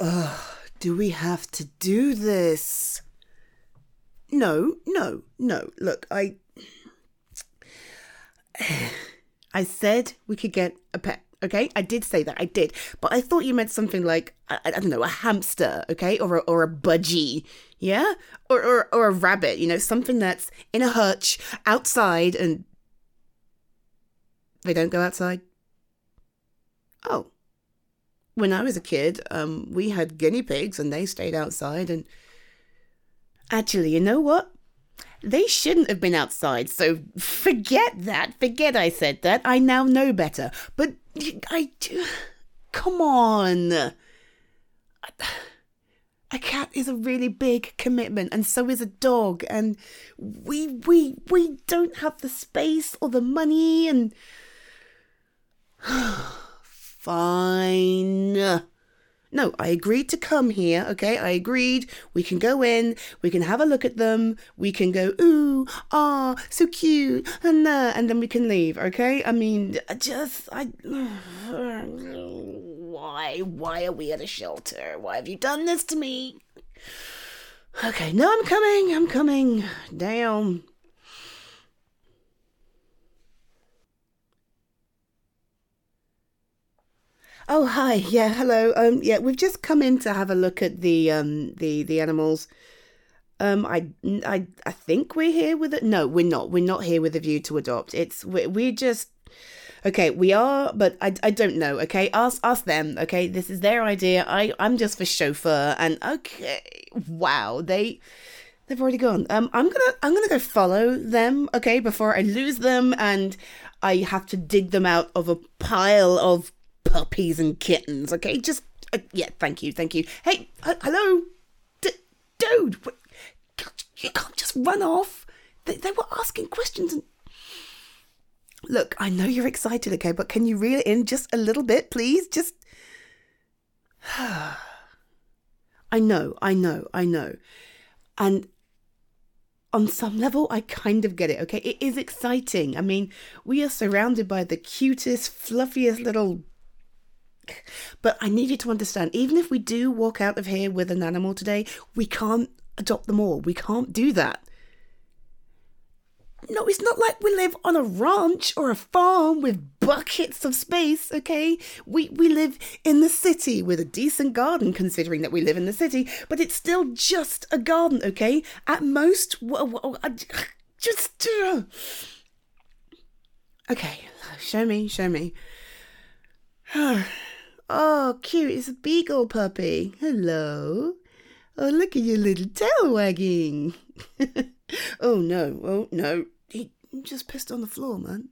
Ugh, do we have to do this? No, no, no. Look, I. I said we could get a pet. Okay, I did say that. I did, but I thought you meant something like I, I don't know, a hamster. Okay, or a, or a budgie. Yeah, or, or or a rabbit. You know, something that's in a hutch outside, and they don't go outside. Oh, when I was a kid, um, we had guinea pigs, and they stayed outside. And actually, you know what? They shouldn't have been outside, so forget that. Forget I said that. I now know better. But I. Do. Come on. A cat is a really big commitment, and so is a dog. And we we we don't have the space or the money, and fine. No, I agreed to come here, okay? I agreed. We can go in, we can have a look at them, we can go, ooh, ah, so cute, and uh, and then we can leave, okay? I mean, I just, I. Why? Why are we at a shelter? Why have you done this to me? Okay, no, I'm coming, I'm coming. Down. Oh hi, yeah, hello. Um, yeah, we've just come in to have a look at the um the the animals. Um, I I I think we're here with it. No, we're not. We're not here with a view to adopt. It's we we just okay. We are, but I, I don't know. Okay, ask ask them. Okay, this is their idea. I I'm just the chauffeur, and okay, wow, they they've already gone. Um, I'm gonna I'm gonna go follow them. Okay, before I lose them and I have to dig them out of a pile of puppies and kittens, okay? Just, uh, yeah, thank you, thank you. Hey, h- hello? D- dude, you can't just run off. They, they were asking questions and. Look, I know you're excited, okay, but can you reel it in just a little bit, please? Just. I know, I know, I know. And on some level, I kind of get it, okay? It is exciting. I mean, we are surrounded by the cutest, fluffiest little but I need you to understand, even if we do walk out of here with an animal today, we can't adopt them all. We can't do that. No, it's not like we live on a ranch or a farm with buckets of space, okay? We we live in the city with a decent garden considering that we live in the city, but it's still just a garden, okay? At most just Okay, show me, show me. Oh, cute. It's a beagle puppy. Hello. Oh, look at your little tail wagging. oh, no. Oh, no. He just pissed on the floor, man.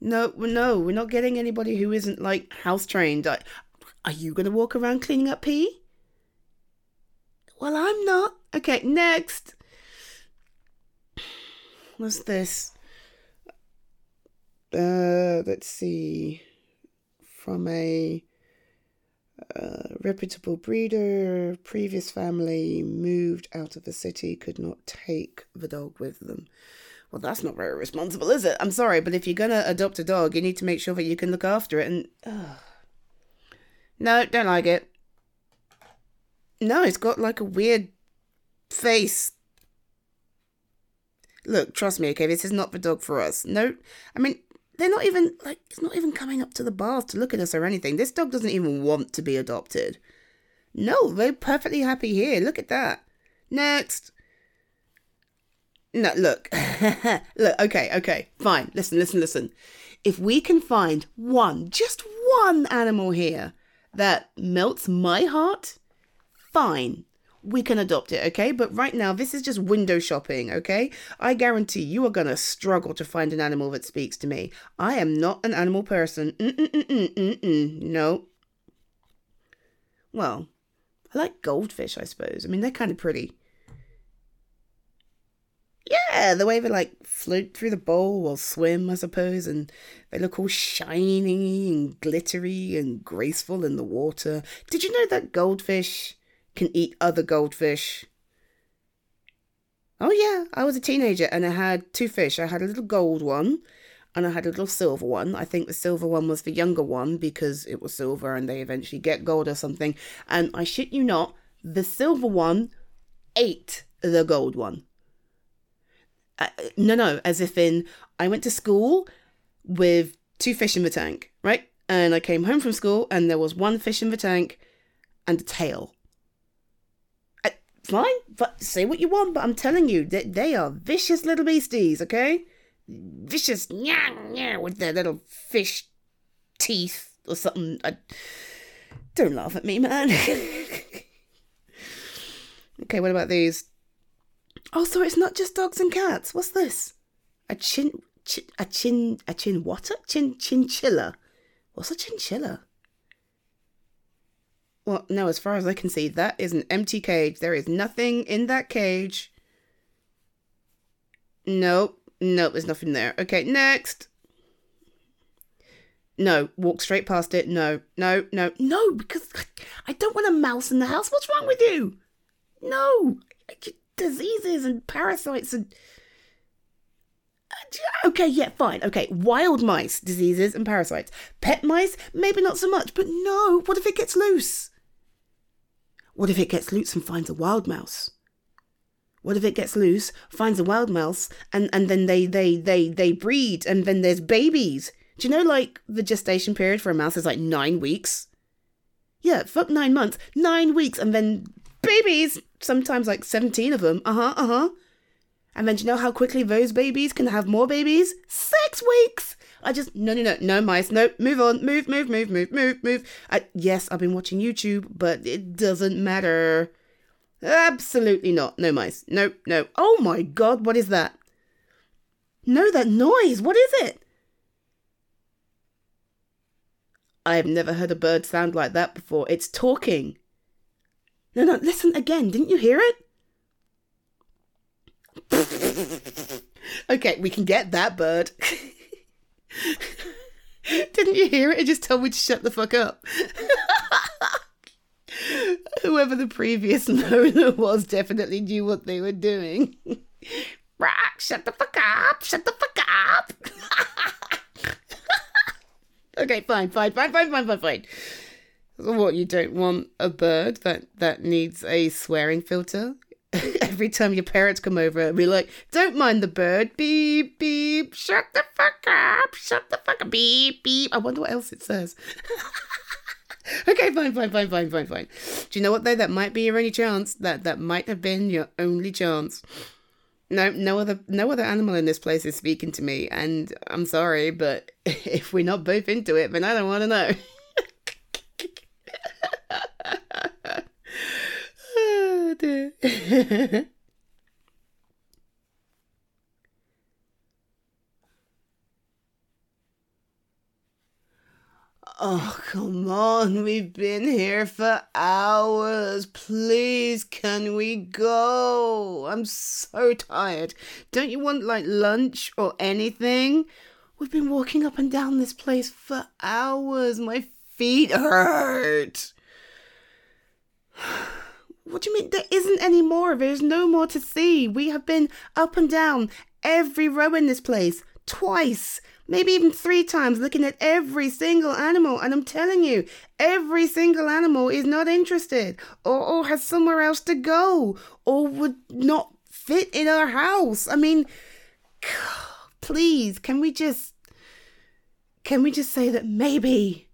No, no, we're not getting anybody who isn't, like, house trained. Are you going to walk around cleaning up pee? Well, I'm not. Okay, next. What's this? Uh, let's see from a uh, reputable breeder, previous family moved out of the city, could not take the dog with them. Well, that's not very responsible, is it? I'm sorry, but if you're gonna adopt a dog, you need to make sure that you can look after it. And no, don't like it. No, it's got like a weird face. Look, trust me, okay, this is not the dog for us. No, I mean, they're not even like it's not even coming up to the bath to look at us or anything. This dog doesn't even want to be adopted. No, they're perfectly happy here. Look at that. Next. No, look. look, okay, okay, fine. Listen, listen, listen. If we can find one, just one animal here that melts my heart, fine we can adopt it, okay? But right now, this is just window shopping, okay? I guarantee you are gonna struggle to find an animal that speaks to me. I am not an animal person. Mm-mm-mm-mm-mm. No. Well, I like goldfish, I suppose. I mean, they're kind of pretty. Yeah, the way they like float through the bowl or swim, I suppose, and they look all shiny and glittery and graceful in the water. Did you know that goldfish can eat other goldfish. Oh, yeah, I was a teenager and I had two fish. I had a little gold one and I had a little silver one. I think the silver one was the younger one because it was silver and they eventually get gold or something. And I shit you not, the silver one ate the gold one. Uh, no, no, as if in I went to school with two fish in the tank, right? And I came home from school and there was one fish in the tank and a tail. Fine, but say what you want, but I'm telling you that they are vicious little beasties, okay? Vicious, yeah, yeah, with their little fish teeth or something. I, don't laugh at me, man. okay, what about these? Oh, so it's not just dogs and cats. What's this? A chin, chin a chin, a chin, what? A chin, chinchilla. What's a chinchilla? Well, no, as far as I can see, that is an empty cage. There is nothing in that cage. Nope, nope, there's nothing there. Okay, next. No, walk straight past it. No, no, no, no, because I don't want a mouse in the house. What's wrong with you? No, diseases and parasites and. Uh, okay, yeah, fine. Okay, wild mice, diseases and parasites. Pet mice, maybe not so much, but no, what if it gets loose? What if it gets loose and finds a wild mouse? What if it gets loose, finds a wild mouse, and, and then they, they, they, they breed, and then there's babies? Do you know, like, the gestation period for a mouse is like nine weeks? Yeah, fuck nine months, nine weeks, and then babies! Sometimes like 17 of them. Uh huh, uh huh. And then do you know how quickly those babies can have more babies? Six weeks! I just, no, no, no, no mice, no, move on, move, move, move, move, move, move. I, yes, I've been watching YouTube, but it doesn't matter. Absolutely not. No mice. No, no. Oh my god, what is that? No, that noise. What is it? I have never heard a bird sound like that before. It's talking. No, no, listen again. Didn't you hear it? okay, we can get that bird. Didn't you hear it? It just told me to shut the fuck up. Whoever the previous owner was definitely knew what they were doing. Rock, shut the fuck up, shut the fuck up. okay, fine, fine, fine, fine, fine, fine, fine. What you don't want a bird that that needs a swearing filter? Every time your parents come over and be like, "Don't mind the bird." Beep beep. Shut the fuck up. Shut the fuck up. Beep beep. I wonder what else it says. okay, fine, fine, fine, fine, fine, fine. Do you know what though? That might be your only chance. That that might have been your only chance. No, no other, no other animal in this place is speaking to me, and I'm sorry, but if we're not both into it, then I don't want to know. oh. Come on. We've been here for hours. Please, can we go? I'm so tired. Don't you want like lunch or anything? We've been walking up and down this place for hours. My feet hurt. What do you mean? There isn't any more. Of it. There's no more to see. We have been up and down every row in this place twice, maybe even three times, looking at every single animal. And I'm telling you, every single animal is not interested or, or has somewhere else to go or would not fit in our house. I mean, please, can we just. Can we just say that maybe,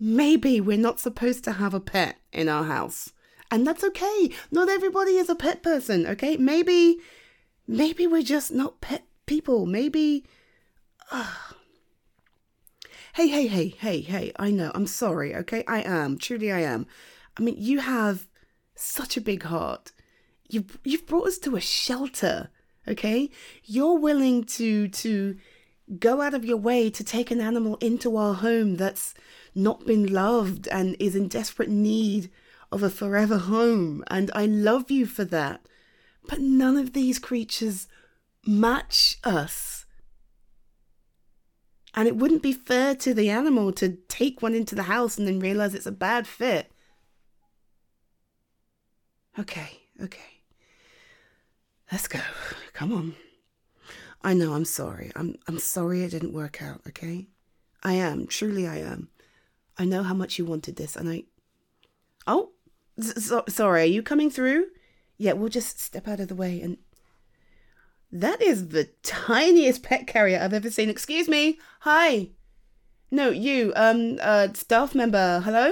maybe we're not supposed to have a pet in our house? And that's okay. Not everybody is a pet person, okay? Maybe maybe we're just not pet people. Maybe uh... Hey, hey, hey, hey, hey. I know. I'm sorry, okay? I am. Truly I am. I mean, you have such a big heart. You've you've brought us to a shelter, okay? You're willing to to go out of your way to take an animal into our home that's not been loved and is in desperate need of a forever home, and I love you for that. But none of these creatures match us. And it wouldn't be fair to the animal to take one into the house and then realize it's a bad fit. Okay, okay. Let's go. Come on. I know, I'm sorry. I'm I'm sorry it didn't work out, okay? I am, truly I am. I know how much you wanted this and I Oh, so, sorry, are you coming through? Yeah, we'll just step out of the way and that is the tiniest pet carrier I've ever seen. Excuse me. Hi. No, you, um, uh, staff member. Hello?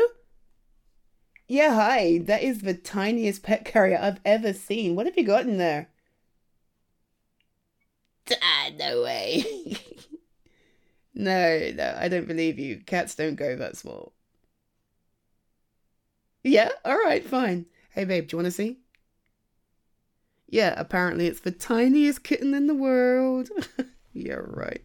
Yeah, hi. That is the tiniest pet carrier I've ever seen. What have you got in there? Ah, no way. no, no, I don't believe you. Cats don't go that small. Yeah, all right, fine. Hey, babe, do you want to see? Yeah, apparently it's the tiniest kitten in the world. yeah, right.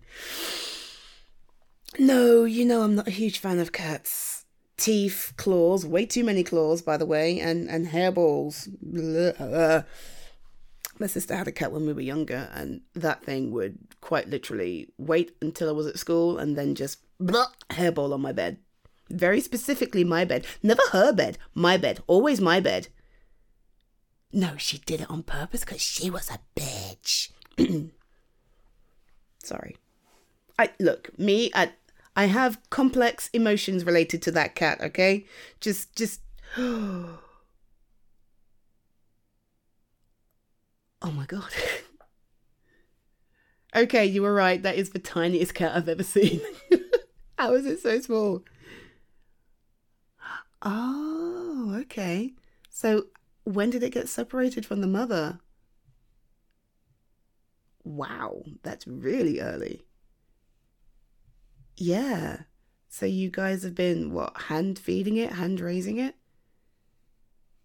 No, you know I'm not a huge fan of cats. Teeth, claws, way too many claws, by the way, and, and hairballs. My sister had a cat when we were younger, and that thing would quite literally wait until I was at school and then just hairball on my bed. Very specifically, my bed. Never her bed, my bed. Always my bed. No, she did it on purpose because she was a bitch. Sorry. I look, me I I have complex emotions related to that cat, okay? Just just Oh my god. okay, you were right. That is the tiniest cat I've ever seen. How is it so small? Oh, okay. So when did it get separated from the mother? Wow, that's really early. Yeah. So you guys have been, what, hand feeding it, hand raising it?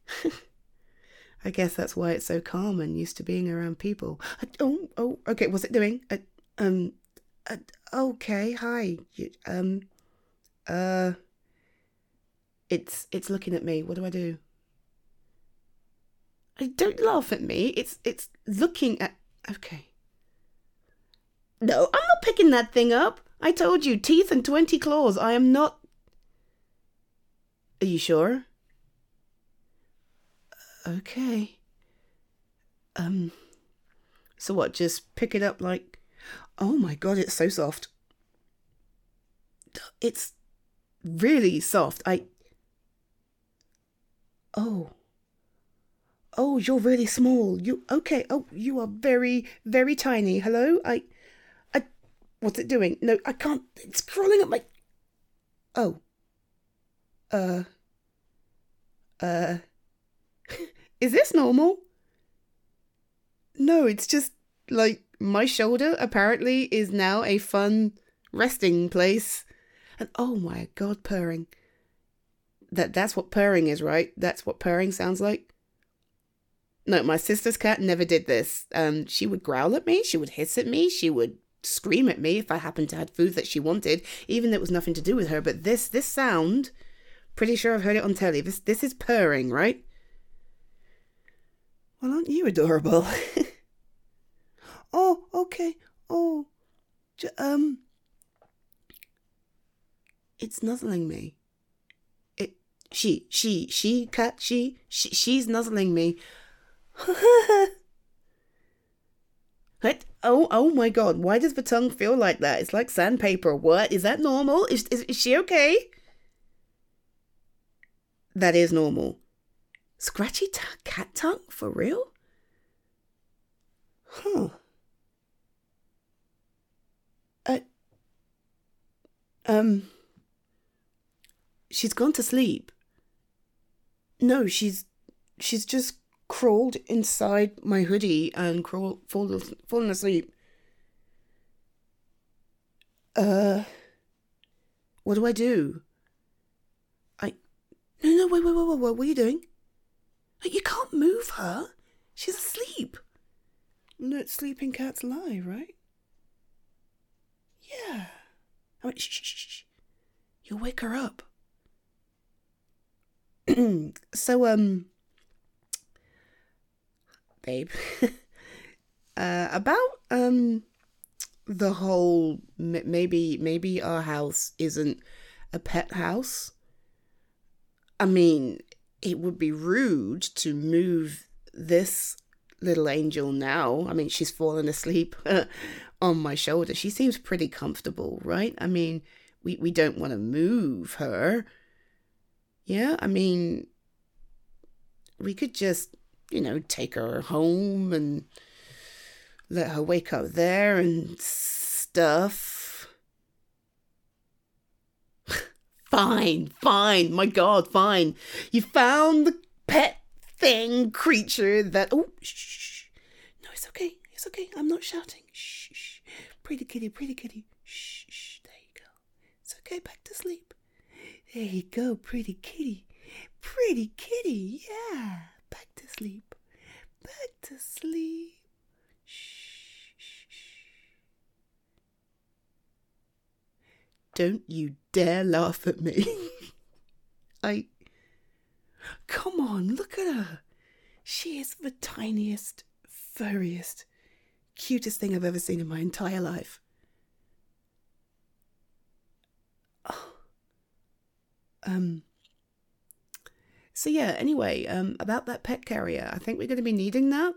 I guess that's why it's so calm and used to being around people. Oh, oh, okay. What's it doing? Um, okay. Hi. Um, uh, it's it's looking at me. What do I do? I Don't laugh at me. It's it's looking at. Okay. No, I'm not picking that thing up. I told you, teeth and 20 claws. I am not. Are you sure? Okay. Um. So what? Just pick it up like. Oh my god, it's so soft. It's really soft. I. Oh. Oh, you're really small. You okay? Oh, you are very, very tiny. Hello? I I what's it doing? No, I can't it's crawling up my Oh. Uh uh Is this normal? No, it's just like my shoulder apparently is now a fun resting place. And oh my god, purring. That that's what purring is, right? That's what purring sounds like. No, my sister's cat never did this. Um, she would growl at me, she would hiss at me, she would scream at me if I happened to have food that she wanted, even though it was nothing to do with her. But this this sound, pretty sure I've heard it on telly. This this is purring, right? Well, aren't you adorable? oh, okay. Oh, j- um, it's nuzzling me. She she she cat she she she's nuzzling me. what? Oh, oh my god, why does the tongue feel like that? It's like sandpaper. What? Is that normal? Is, is, is she okay? That is normal. Scratchy t- cat tongue? For real? Huh. Uh, um, she's gone to sleep. No, she's she's just crawled inside my hoodie and crawl, fall, fallen asleep. Uh, what do I do? I, no, no, wait, wait, wait, wait, what are you doing? You can't move her. She's asleep. Let sleeping cats lie, right? Yeah. I mean, shh, shh, shh. You'll wake her up. so, um, babe. uh, about um the whole maybe maybe our house isn't a pet house. I mean, it would be rude to move this little angel now. I mean, she's fallen asleep on my shoulder. She seems pretty comfortable, right? I mean, we, we don't want to move her. Yeah, I mean, we could just, you know, take her home and let her wake up there and stuff. fine, fine, my god, fine. You found the pet thing, creature that. Oh, shh. No, it's okay. It's okay. I'm not shouting. Shh, shh. Pretty kitty, pretty kitty. Shh, shh. There you go. It's okay. Back to sleep. There you go, pretty kitty. Pretty kitty. Yeah. Back to sleep. Back to sleep. Shh, shh, shh. Don't you dare laugh at me. I Come on, look at her. She is the tiniest, furriest, cutest thing I've ever seen in my entire life. Oh. Um. So yeah. Anyway, um, about that pet carrier, I think we're going to be needing that.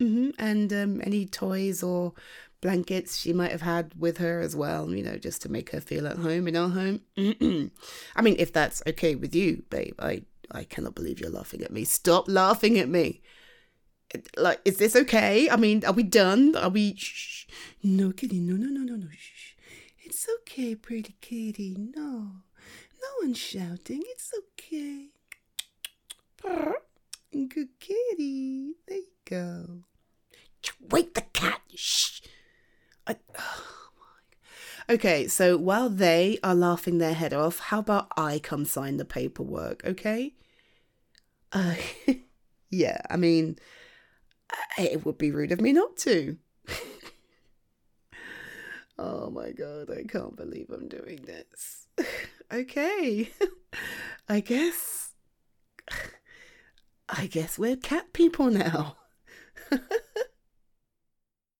Mm-hmm. And um, any toys or blankets she might have had with her as well, you know, just to make her feel at home in our home. I mean, if that's okay with you, babe, I I cannot believe you're laughing at me. Stop laughing at me. Like, is this okay? I mean, are we done? Are we? Shh. No, kitty. No, no, no, no, no. Shh. It's okay, pretty kitty. No, no one's shouting. It's okay. Good kitty. There you go. Wake the cat. Shh. I, oh my. Okay, so while they are laughing their head off, how about I come sign the paperwork, okay? Uh, yeah, I mean, it would be rude of me not to. oh my god, I can't believe I'm doing this. okay. I guess. I guess we're cat people now.